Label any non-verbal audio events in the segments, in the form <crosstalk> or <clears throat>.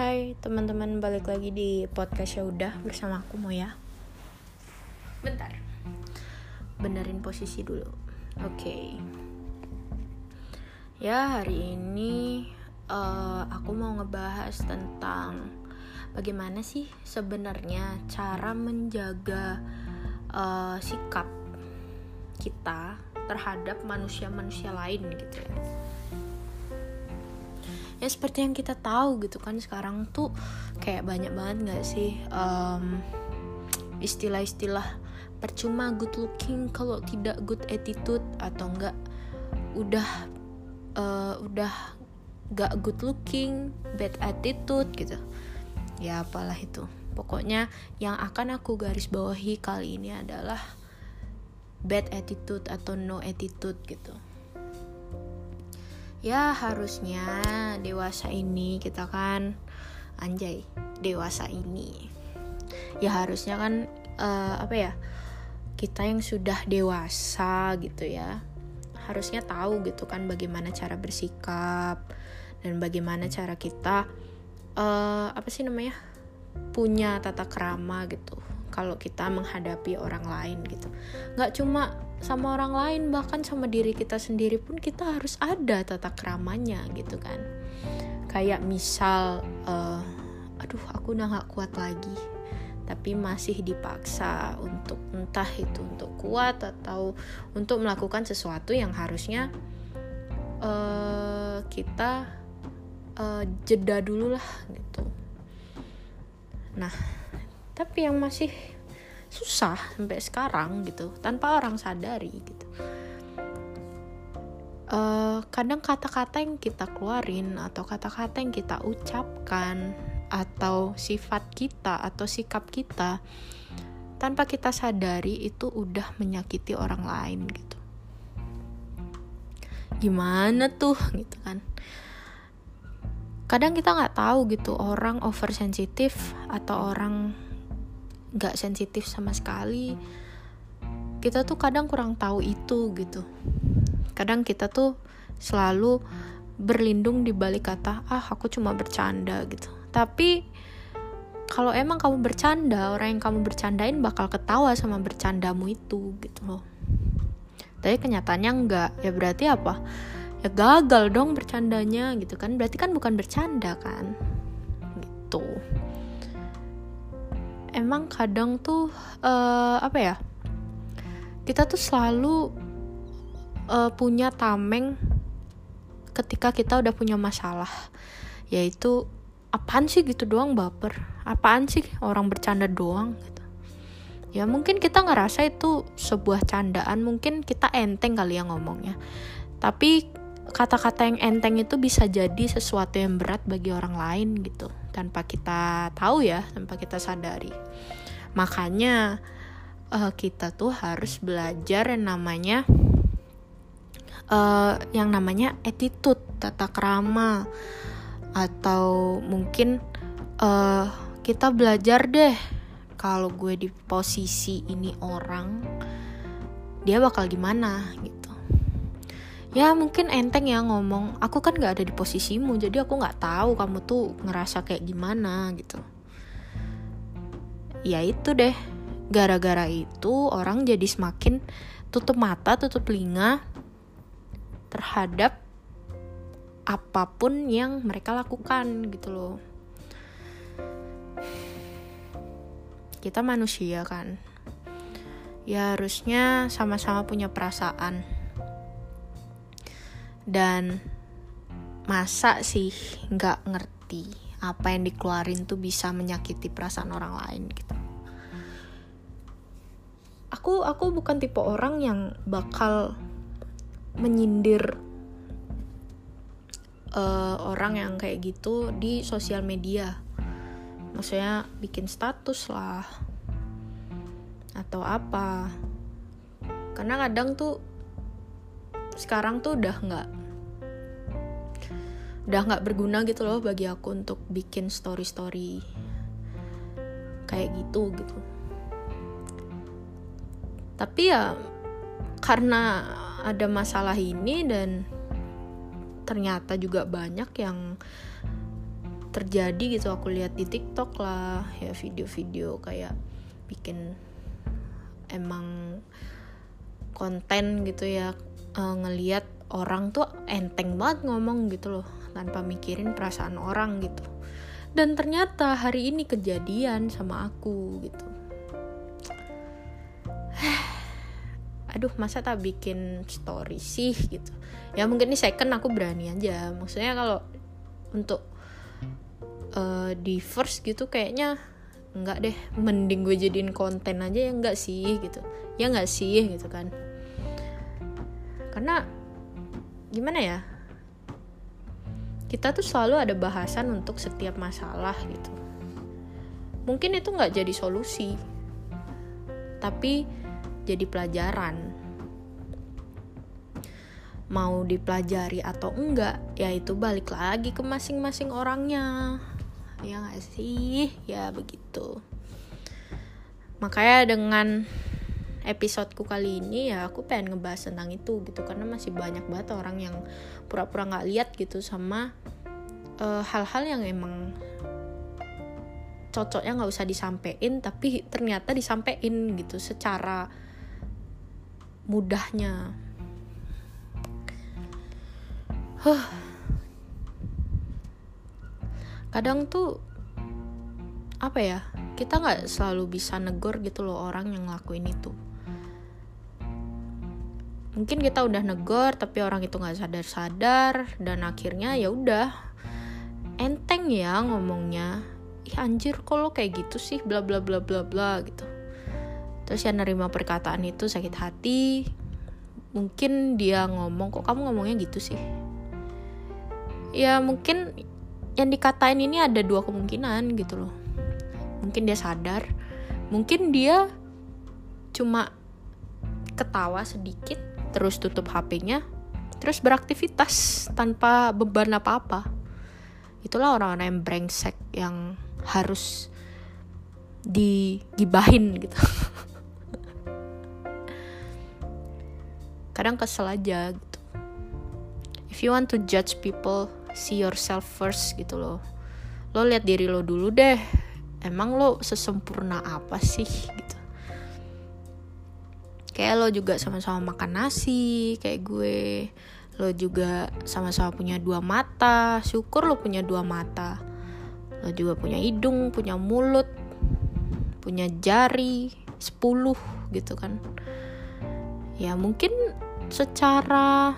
Hai teman-teman balik lagi di podcast ya udah bersama aku Moya. Bentar. Benerin posisi dulu. Oke. Okay. Ya hari ini uh, aku mau ngebahas tentang bagaimana sih sebenarnya cara menjaga uh, sikap kita terhadap manusia-manusia lain gitu ya ya seperti yang kita tahu gitu kan sekarang tuh kayak banyak banget nggak sih um, istilah-istilah percuma good looking kalau tidak good attitude atau enggak udah uh, udah gak good looking bad attitude gitu. Ya apalah itu. Pokoknya yang akan aku garis bawahi kali ini adalah bad attitude atau no attitude gitu ya harusnya dewasa ini kita kan anjay dewasa ini. Ya harusnya kan uh, apa ya kita yang sudah dewasa gitu ya. Harusnya tahu gitu kan bagaimana cara bersikap dan bagaimana cara kita uh, apa sih namanya punya tata kerama gitu. Kalau kita menghadapi orang lain gitu. Nggak cuma sama orang lain bahkan sama diri kita sendiri pun kita harus ada tata keramanya gitu kan. Kayak misal uh, aduh aku udah gak kuat lagi tapi masih dipaksa untuk entah itu untuk kuat atau untuk melakukan sesuatu yang harusnya uh, kita uh, jeda dulu lah gitu. Nah tapi yang masih susah sampai sekarang gitu tanpa orang sadari gitu. Uh, kadang kata-kata yang kita keluarin atau kata-kata yang kita ucapkan atau sifat kita atau sikap kita tanpa kita sadari itu udah menyakiti orang lain gitu. Gimana tuh gitu kan. Kadang kita nggak tahu gitu orang oversensitif atau orang nggak sensitif sama sekali. Kita tuh kadang kurang tahu itu gitu. Kadang kita tuh selalu berlindung di balik kata ah aku cuma bercanda gitu. Tapi kalau emang kamu bercanda orang yang kamu bercandain bakal ketawa sama bercandamu itu gitu loh. Tapi kenyataannya enggak ya berarti apa? Ya gagal dong bercandanya gitu kan. Berarti kan bukan bercanda kan? Gitu emang kadang tuh uh, apa ya kita tuh selalu uh, punya tameng ketika kita udah punya masalah. Yaitu apaan sih? gitu doang baper. Apaan sih? Orang bercanda doang gitu. Ya mungkin kita ngerasa itu sebuah candaan mungkin kita enteng kali ya ngomongnya. Tapi kata-kata yang enteng itu bisa jadi sesuatu yang berat bagi orang lain gitu tanpa kita tahu ya tanpa kita sadari. Makanya uh, kita tuh harus belajar yang namanya uh, yang namanya attitude tata krama atau mungkin uh, kita belajar deh kalau gue di posisi ini orang dia bakal gimana gitu ya mungkin enteng ya ngomong aku kan gak ada di posisimu jadi aku nggak tahu kamu tuh ngerasa kayak gimana gitu. Ya itu deh gara-gara itu orang jadi semakin tutup mata tutup telinga terhadap apa pun yang mereka lakukan gitu loh. Kita manusia kan ya harusnya sama-sama punya perasaan dan masa sih nggak ngerti apa yang dikeluarin tuh bisa menyakiti perasaan orang lain gitu. Aku aku bukan tipe orang yang bakal menyindir uh, orang yang kayak gitu di sosial media. Maksudnya bikin status lah atau apa. Karena kadang tuh sekarang tuh udah nggak udah nggak berguna gitu loh bagi aku untuk bikin story story kayak gitu gitu. Tapi ya karena ada masalah ini dan ternyata juga banyak yang terjadi gitu aku lihat di TikTok lah ya video-video kayak bikin emang konten gitu ya uh, ngeliat orang tuh enteng banget ngomong gitu loh tanpa mikirin perasaan orang gitu. Dan ternyata hari ini kejadian sama aku gitu. <sighs> Aduh masa tak bikin story sih gitu. Ya mungkin ini second aku berani aja. Maksudnya kalau untuk uh, di first gitu kayaknya enggak deh. Mending gue jadiin konten aja ya enggak sih gitu. Ya enggak sih gitu kan. Karena gimana ya kita tuh selalu ada bahasan untuk setiap masalah gitu. Mungkin itu nggak jadi solusi tapi jadi pelajaran. Mau dipelajari atau enggak ya itu balik lagi ke masing-masing orangnya. Ya nggak sih? Ya begitu. Makanya dengan episodeku kali ini ya aku pengen ngebahas tentang itu gitu. Karena masih banyak banget orang yang pura-pura nggak -pura lihat gitu sama eh, hal-hal uh, yang emang cocoknya nggak usah disampaikan tapi ternyata disampaikan gitu secara mudahnya. Huh. kadang tuh apa ya kita nggak selalu bisa negor gitu loh orang yang ngelakuin itu mungkin kita udah negor tapi orang itu nggak sadar-sadar dan akhirnya ya udah. Enteng ya ngomongnya. Ih anjir kok lo kayak gitu sih? Bla bla bla bla bla gitu. Terus yang nerima perkataan itu sakit hati. Mungkin dia ngomong kok kamu ngomongnya gitu sih? Ya mungkin yang dikatain ini ada dua kemungkinan gitu loh. Mungkin dia sadar mungkin dia cuma ketawa sedikit terus tutup HP-nya terus beraktivitas tanpa beban apa-apa. Itulah orang-orang yang brengsek yang harus digibahin gitu. <laughs> Kadang kesel aja gitu. If you want to judge people see yourself first gitu loh. Lo lihat diri lo dulu deh. Emang lo sesempurna apa sih kayak lo juga sama-sama makan nasi kayak gue. Lo juga sama-sama punya dua mata. Syukur lo punya dua mata. Lo juga punya hidung punya mulut punya jari sepuluh gitu kan. Ya mungkin secara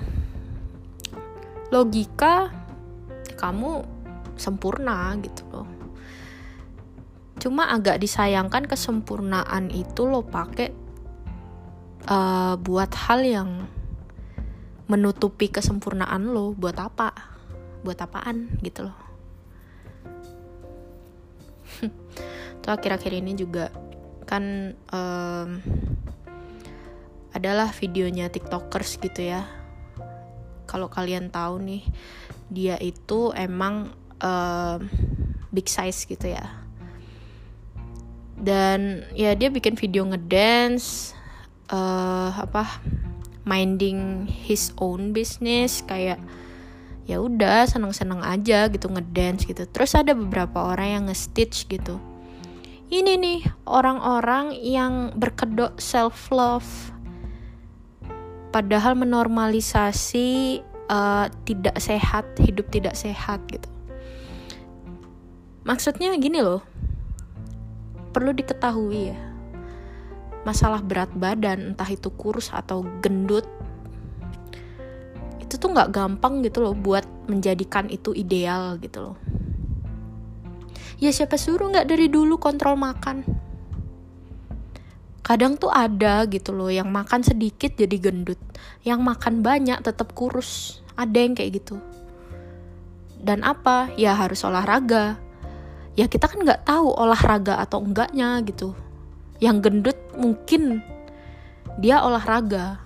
logika kamu sempurna gitu loh. Cuma agak disayangkan kesempurnaan itu lo pakai uh, buat hal yang menutupi kesempurnaan lo buat apa? Buat apaan gitu loh. <laughs> Tuh akhir-akhir ini juga kan um, adalah videonya tiktokers gitu ya. Kalau kalian tahu nih dia itu emang uh, big size gitu ya. Dan ya dia bikin video ngedance uh, apa minding his own business kayak ya udah seneng-seneng aja gitu ngedance gitu. Terus ada beberapa orang yang nge-stitch gitu. Ini nih orang-orang yang berkedok self love padahal menormalisasi uh, tidak sehat hidup tidak sehat gitu. Maksudnya gini loh perlu diketahui ya masalah berat badan entah itu kurus atau gendut itu tuh nggak gampang gitu loh buat menjadikan itu ideal gitu loh. Ya siapa suruh nggak dari dulu kontrol makan? Kadang tuh ada gitu loh yang makan sedikit jadi gendut yang makan banyak tetap kurus ada yang kayak gitu. Dan apa? Ya harus olahraga. Ya kita kan nggak tahu olahraga atau enggaknya gitu yang gendut mungkin dia olahraga.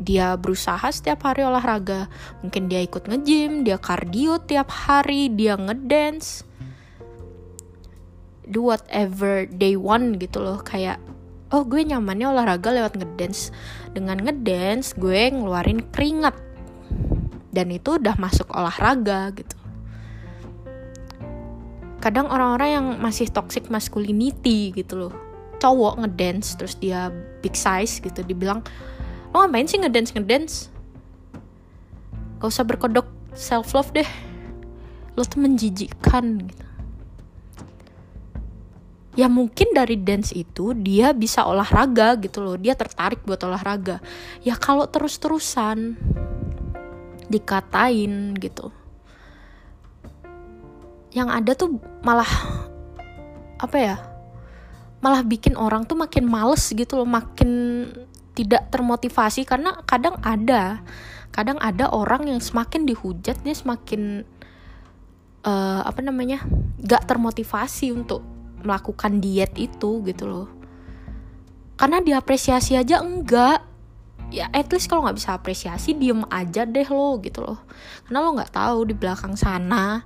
Dia berusaha setiap hari olahraga. Mungkin dia ikut nge-gym dia kardio tiap hari dia ngedance. Do whatever they want gitu loh. Kayak oh gue nyamannya olahraga lewat ngedance. Dengan ngedance gue ngeluarin keringat. Dan itu udah masuk olahraga gitu. Kadang orang-orang yang masih toxic masculinity gitu loh cowok ngedance terus dia big size gitu dibilang lo ngapain sih ngedance ngedance? Gak usah berkodok self love deh. Lo tuh menjijikkan gitu. Ya mungkin dari dance itu dia bisa olahraga gitu loh dia tertarik buat olahraga. Ya kalau terus-terusan dikatain gitu yang ada tuh malah apa ya malah bikin orang tuh makin males gitu loh makin tidak termotivasi karena kadang ada kadang ada orang yang semakin dihujat dia semakin uh, apa namanya gak termotivasi untuk melakukan diet itu gitu loh. Karena diapresiasi aja enggak. Ya at least kalau nggak bisa apresiasi diem aja deh lo gitu loh. Karena lo nggak tahu di belakang sana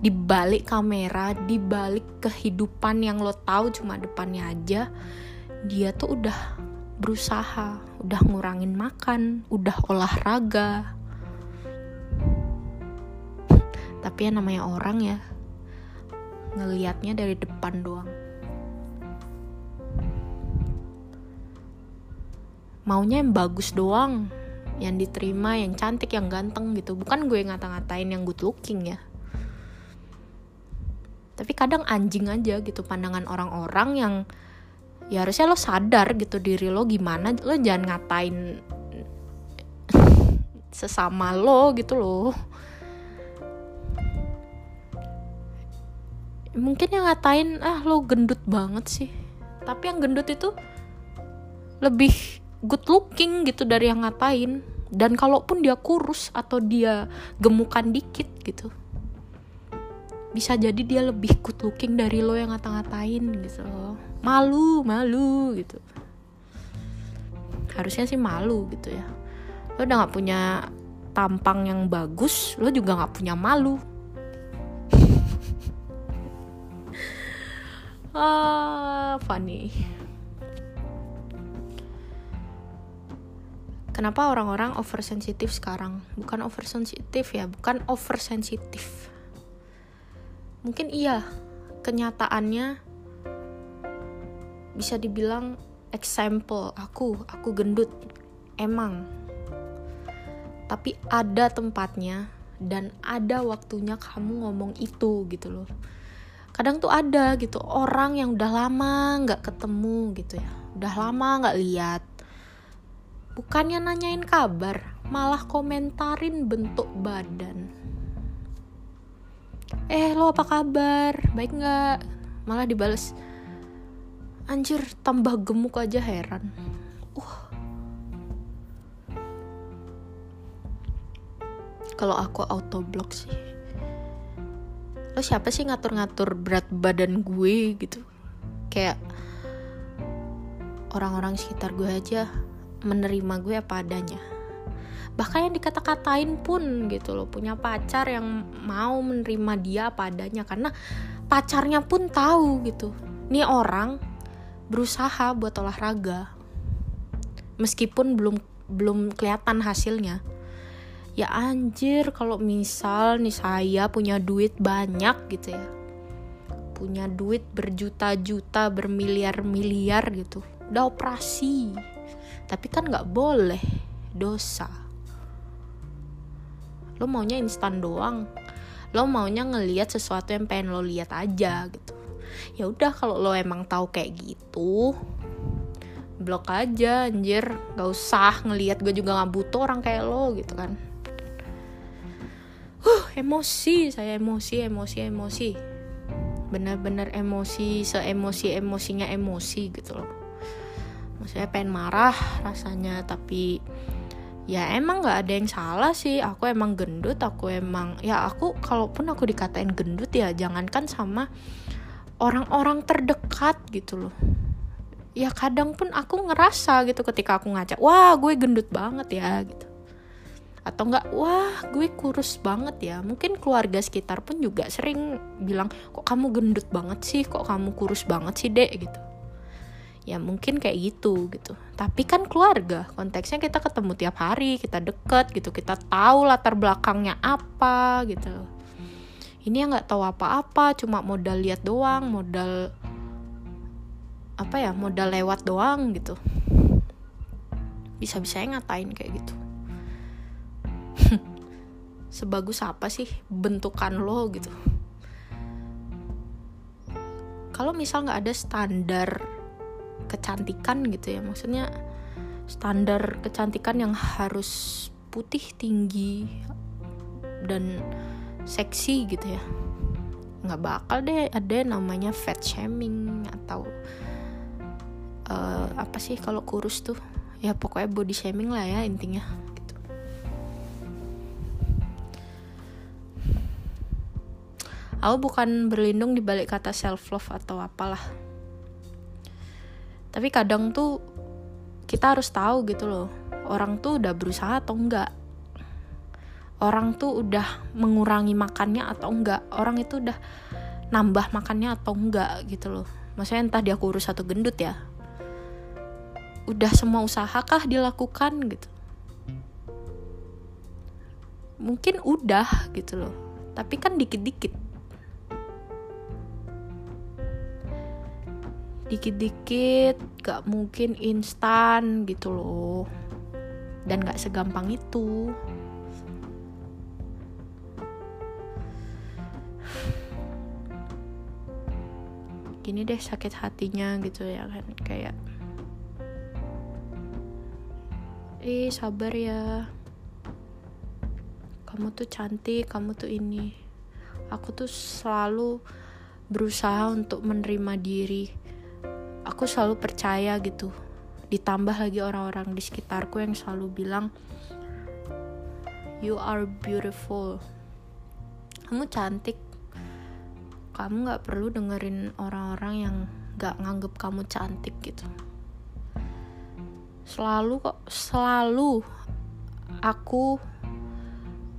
di balik kamera di balik kehidupan yang lo tahu cuma depannya aja dia tuh udah berusaha udah ngurangin makan udah olahraga. Tapi ya namanya orang ya ngelihatnya dari depan doang. Maunya yang bagus doang yang diterima yang cantik yang ganteng gitu. Bukan gue ngata-ngatain yang good looking ya tapi kadang anjing aja gitu pandangan orang-orang yang ya harusnya lo sadar gitu diri lo gimana lo jangan ngatain <laughs> sesama lo gitu loh. Mungkin yang ngatain ah lo gendut banget sih. Tapi yang gendut itu lebih good looking gitu dari yang ngatain. Dan kalaupun dia kurus atau dia gemukan dikit gitu bisa jadi dia lebih good looking dari lo yang ngata-ngatain gitu. Malu malu gitu. Harusnya sih malu gitu ya. Lo udah gak punya tampang yang bagus lo juga gak punya malu. <laughs> Ah funny kenapa orang-orang oversensitif sekarang? Bukan oversensitif ya bukan oversensitif mungkin iya kenyataannya bisa dibilang example aku aku gendut emang. Tapi ada tempatnya dan ada waktunya kamu ngomong itu gitu loh. Kadang tuh ada gitu orang yang udah lama nggak ketemu gitu ya udah lama nggak lihat. Bukannya nanyain kabar malah komentarin bentuk badan eh lo apa kabar? Baik nggak? Malah dibales. Anjir tambah gemuk aja heran. Uh. Kalau aku auto block sih. Lo siapa sih ngatur-ngatur berat badan gue gitu? Kayak orang-orang sekitar gue aja menerima gue apa adanya bahkan yang dikata-katain pun gitu loh punya pacar yang mau menerima dia apa adanya. Karena pacarnya pun tahu gitu nih orang berusaha buat olahraga. Meskipun belum belum kelihatan hasilnya. Ya anjir kalau misal nih saya punya duit banyak gitu ya. Punya duit berjuta-juta bermiliar-miliar gitu. Udah operasi. Tapi kan nggak boleh dosa lo maunya instan doang. Lo maunya ngeliat sesuatu yang pengen lo lihat aja gitu. Ya udah kalau lo emang tahu kayak gitu blok aja anjir. Gak usah ngeliat gue juga nggak butuh orang kayak lo gitu kan. Huh emosi saya emosi emosi emosi. Benar-benar emosi seemosi emosinya emosi gitu loh. Maksudnya pengen marah rasanya tapi ya emang nggak ada yang salah sih. Aku emang gendut aku emang ya aku kalaupun aku dikatain gendut ya jangankan sama orang-orang terdekat gitu loh. Ya kadang pun aku ngerasa gitu ketika aku ngaca wah gue gendut banget ya gitu. Atau enggak wah gue kurus banget ya. Mungkin keluarga sekitar pun juga sering bilang kok kamu gendut banget sih? Kok kamu kurus banget sih dek? gitu ya mungkin kayak gitu gitu. Tapi kan keluarga konteksnya kita ketemu tiap hari kita deket gitu kita tahu latar belakangnya apa gitu. Ini yang nggak tahu apa-apa cuma modal lihat doang modal apa ya modal lewat doang gitu. Bisa-bisa ngatain kayak gitu. <laughs> Sebagus apa sih bentukan lo gitu? Kalau misal nggak ada standar kecantikan gitu ya. Maksudnya standar kecantikan yang harus putih tinggi dan seksi gitu ya. Nggak bakal deh ada namanya fat shaming atau uh, apa sih kalau kurus tuh? Ya pokoknya body shaming lah ya intinya gitu. aku bukan berlindung di balik kata self love atau apalah tapi kadang tuh kita harus tahu gitu loh orang tuh udah berusaha atau enggak. Orang tuh udah mengurangi makannya atau enggak. Orang itu udah nambah makannya atau enggak gitu loh. Maksudnya entah dia kurus atau gendut ya. Udah semua usaha kah dilakukan gitu? Mungkin udah gitu loh. Tapi kan dikit-dikit dikit-dikit gak mungkin instan gitu loh. Dan gak segampang itu. Gini deh sakit hatinya gitu ya kan kayak eh sabar ya. Kamu tuh cantik kamu tuh ini. Aku tuh selalu berusaha untuk menerima diri aku selalu percaya gitu. Ditambah lagi orang-orang di sekitarku yang selalu bilang you are beautiful. Kamu cantik. Kamu nggak perlu dengerin orang-orang yang nggak nganggep kamu cantik gitu. Selalu kok selalu aku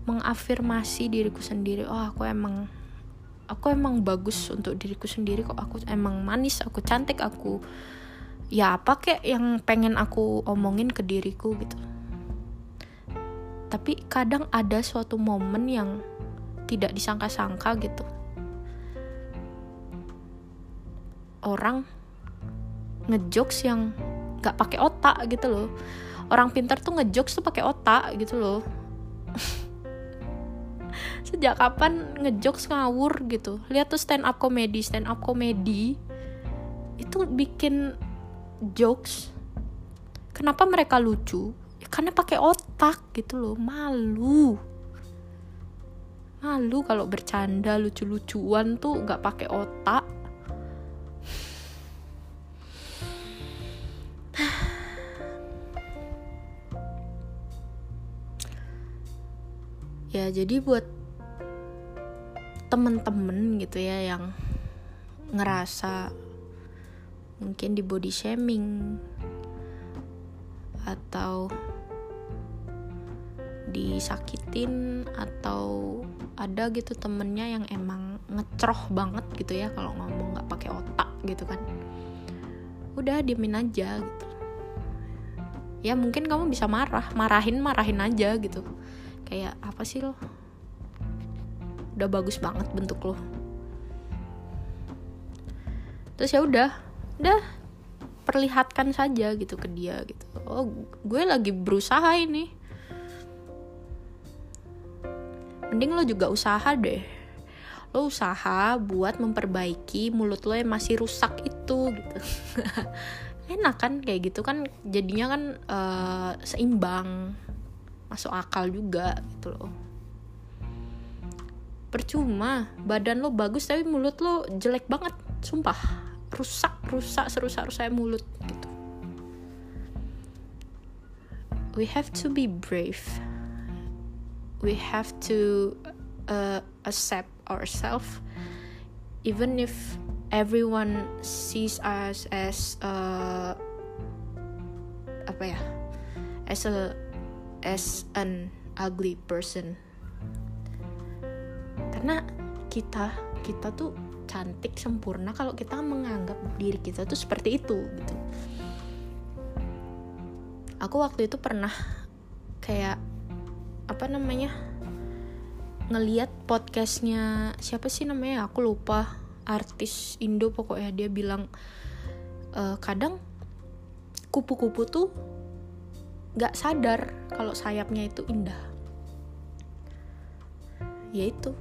mengafirmasi diriku sendiri oh aku emang aku emang bagus untuk diriku sendiri kok. Aku emang manis aku cantik aku ya apa kek yang pengen aku omongin ke diriku gitu. Tapi kadang ada suatu momen yang tidak disangka-sangka gitu. Orang ngejokes yang nggak pakai otak gitu loh. Orang pintar tuh ngejokes tuh pakai otak gitu loh <laughs> sejak kapan ngejokes ngawur gitu. Lihat tuh stand up comedy stand up comedy itu bikin jokes. Kenapa mereka lucu? Ya, karena pakai otak gitu loh malu. Malu kalau bercanda lucu-lucuan tuh nggak pakai otak. <sighs> Ya jadi buat temen-temen gitu ya yang ngerasa mungkin di body shaming atau disakitin atau ada gitu temennya yang emang ngecroh banget gitu ya kalau ngomong nggak pakai otak gitu kan. Udah diemin aja gitu. Ya mungkin kamu bisa marah marahin marahin aja gitu. Kayak apa sih lo udah bagus banget bentuk lo terus ya udah udah perlihatkan saja gitu ke dia gitu. Oh gue lagi berusaha ini. Mending lo juga usaha deh. Lo usaha buat memperbaiki mulut lo yang masih rusak itu gitu. <laughs> Enak kan kayak gitu kan jadinya kan uh, seimbang masuk akal juga gitu loh percuma badan lo bagus tapi mulut lo jelek banget sumpah. Rusak rusak serusak rusak mulut gitu. We have to be brave. We have to uh, accept ourselves even if everyone sees us as uh, apa ya? As a as an ugly person karena kita kita tuh cantik sempurna kalau kita menganggap diri kita tuh seperti itu gitu. Aku waktu itu pernah kayak apa namanya ngeliat podcastnya siapa sih namanya aku lupa artis Indo pokoknya dia bilang e, kadang kupu-kupu tuh nggak sadar kalau sayapnya itu indah. Ya itu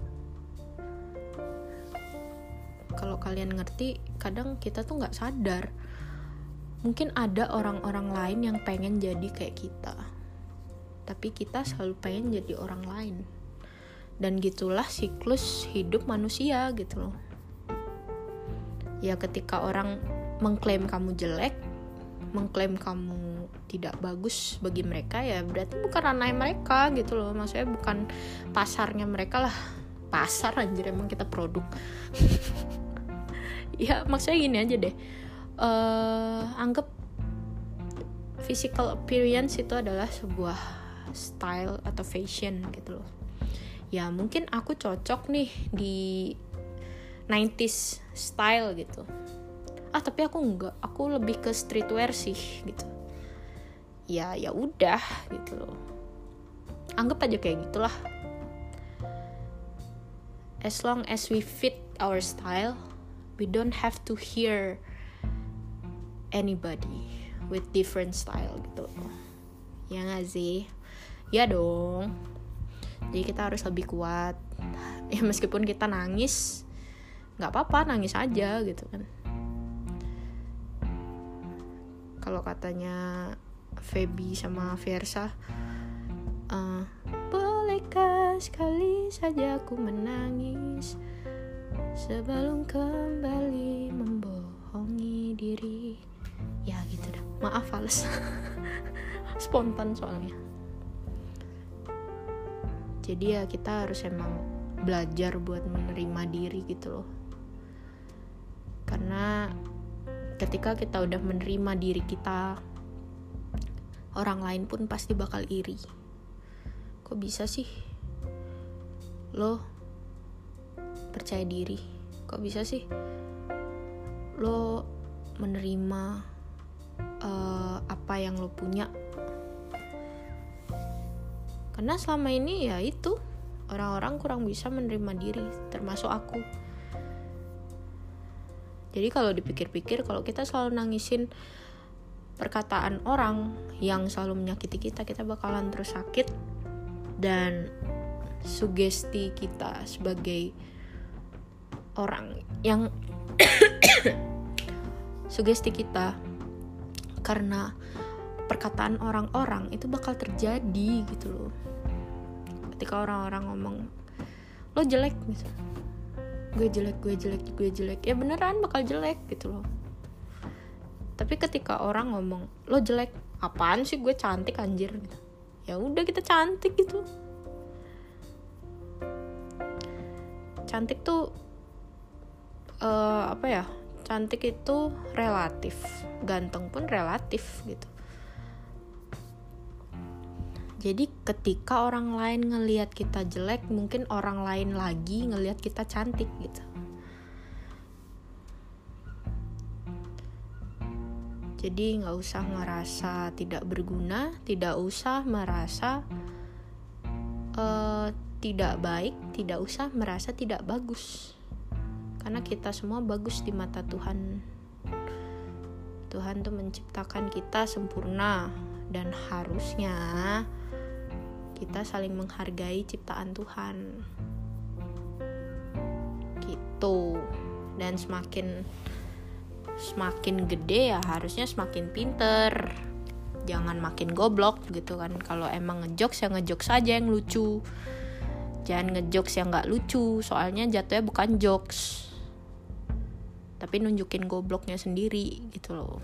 kalau kalian ngerti kadang kita tuh nggak sadar. Mungkin ada orang-orang lain yang pengen jadi kayak kita. Tapi kita selalu pengen jadi orang lain. Dan gitulah siklus hidup manusia gitu loh. Ya ketika orang mengklaim kamu jelek mengklaim kamu tidak bagus bagi mereka ya berarti bukan ranah mereka gitu loh. Maksudnya bukan pasarnya mereka lah. Pasar anjir emang kita produk <laughs> ya maksudnya gini aja deh. Uh, anggap physical appearance itu adalah sebuah style atau fashion gitu loh. Ya mungkin aku cocok nih di 90s style gitu. Ah tapi aku enggak. Aku lebih ke streetwear sih gitu. Ya ya udah gitu loh. Anggap aja kayak gitulah. As long as we fit our style we don't have to hear anybody with different style gitu. Ya gak sih? Ya dong. Jadi kita harus lebih kuat. <laughs> Ya meskipun kita nangis nggak apa-apa nangis aja gitu kan. Kalau katanya Feby sama Versa uh, bolehkah sekali saja aku menangis sebelum kembali membohongi diri. Ya gitu dah. Maaf fals. <laughs> Spontan soalnya. Jadi ya kita harus emang belajar buat menerima diri gitu loh. Karena ketika kita udah menerima diri kita orang lain pun pasti bakal iri. Kok bisa sih? Lo percaya diri. Kok bisa sih? Lo menerima uh, apa yang lo punya. Karena selama ini ya itu orang-orang kurang bisa menerima diri termasuk aku. Jadi kalau dipikir-pikir kalau kita selalu nangisin perkataan orang yang selalu menyakiti kita, kita bakalan terus sakit. Dan sugesti kita sebagai orang yang <coughs> sugesti kita. Karena perkataan orang-orang itu bakal terjadi gitu loh. Ketika orang-orang ngomong lo jelek misalnya. Gue jelek gue jelek gue jelek. Ya beneran bakal jelek gitu loh. Tapi ketika orang ngomong lo jelek apaan sih gue cantik anjir? gitu. Ya udah kita cantik gitu. Cantik tuh uh, apa ya cantik itu relatif ganteng pun relatif gitu jadi ketika orang lain ngelihat kita jelek, mungkin orang lain lagi ngelihat kita cantik gitu. Jadi nggak usah merasa tidak berguna, tidak usah merasa uh, tidak baik, tidak usah merasa tidak bagus. Karena kita semua bagus di mata Tuhan. Tuhan tuh menciptakan kita sempurna dan harusnya kita saling menghargai ciptaan Tuhan. Gitu. Dan semakin semakin gede ya harusnya semakin pinter. Jangan makin goblok gitu kan. Kalau emang ngejokes ya ngejokes saja yang lucu. Jangan ngejokes yang nggak lucu. Soalnya jatuhnya bukan jokes tapi nunjukin gobloknya sendiri gitu loh.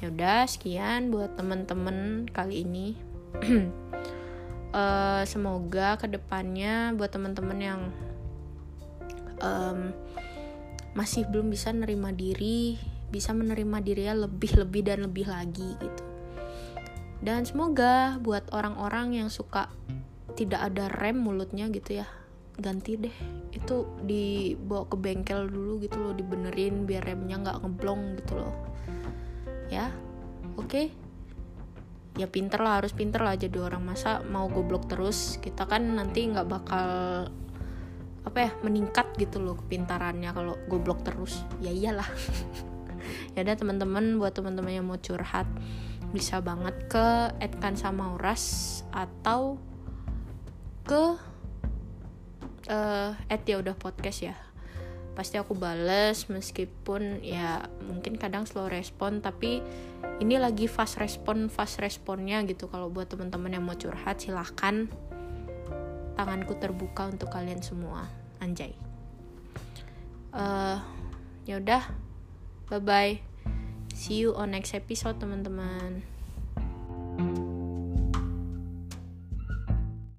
Ya udah sekian buat temen-temen kali ini. Uh, <clears throat> semoga ke depannya buat teman-teman yang um, masih belum bisa nerima diri bisa menerima dirinya lebih lebih dan lebih lagi gitu. Dan semoga buat orang-orang yang suka tidak ada rem mulutnya gitu ya ganti deh. Itu dibawa ke bengkel dulu gitu loh dibenerin biar remnya nggak ngeblong gitu loh. Ya oke. Okay? ya pinter lah harus pinter lah jadi orang masa mau goblok terus. Kita kan nanti nggak bakal apa ya meningkat gitu loh kepintarannya kalau goblok terus. Ya iyalah. <laughs> Ya udah teman-teman buat teman-teman yang mau curhat bisa banget ke Edkan sama Uras atau ke uh, at ya udah podcast ya? Pasti aku bales meskipun ya mungkin kadang slow respon tapi ini lagi fast respon fast responnya gitu. Kalau buat teman-teman yang mau curhat silahkan tanganku terbuka untuk kalian semua. Anjay. Uh, ya udah. Bye bye see you on next episode teman-teman. thank you